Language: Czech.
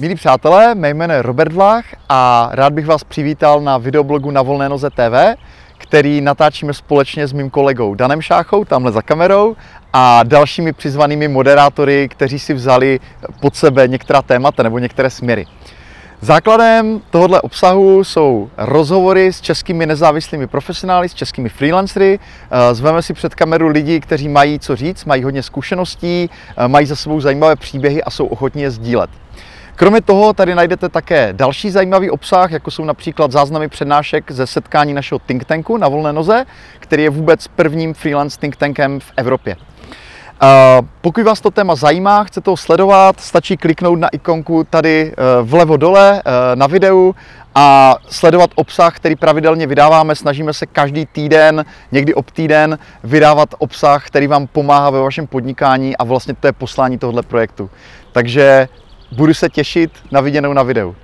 Milí přátelé, mé jméno je Robert Vlach a rád bych vás přivítal na videoblogu na Volné noze TV, který natáčíme společně s mým kolegou Danem Šáchou, tamhle za kamerou, a dalšími přizvanými moderátory, kteří si vzali pod sebe některá témata nebo některé směry. Základem tohoto obsahu jsou rozhovory s českými nezávislými profesionály, s českými freelancery. Eh, Zveme si před kameru lidi, kteří mají co říct, mají hodně zkušeností, eh, mají za sebou zajímavé příběhy a jsou ochotní je sdílet. Kromě toho tady najdete také další zajímavý obsah, jako jsou například záznamy přednášek ze setkání našeho think tanku na volné noze, který je vůbec prvním freelance think tankem v Evropě. Uh, pokud vás to téma zajímá, chcete ho sledovat, stačí kliknout na ikonku tady uh, vlevo dole uh, na videu a sledovat obsah, který pravidelně vydáváme. Snažíme se každý týden, někdy ob týden, vydávat obsah, který vám pomáhá ve vašem podnikání a vlastně to je poslání tohoto projektu. Takže budu se těšit na viděnou na videu.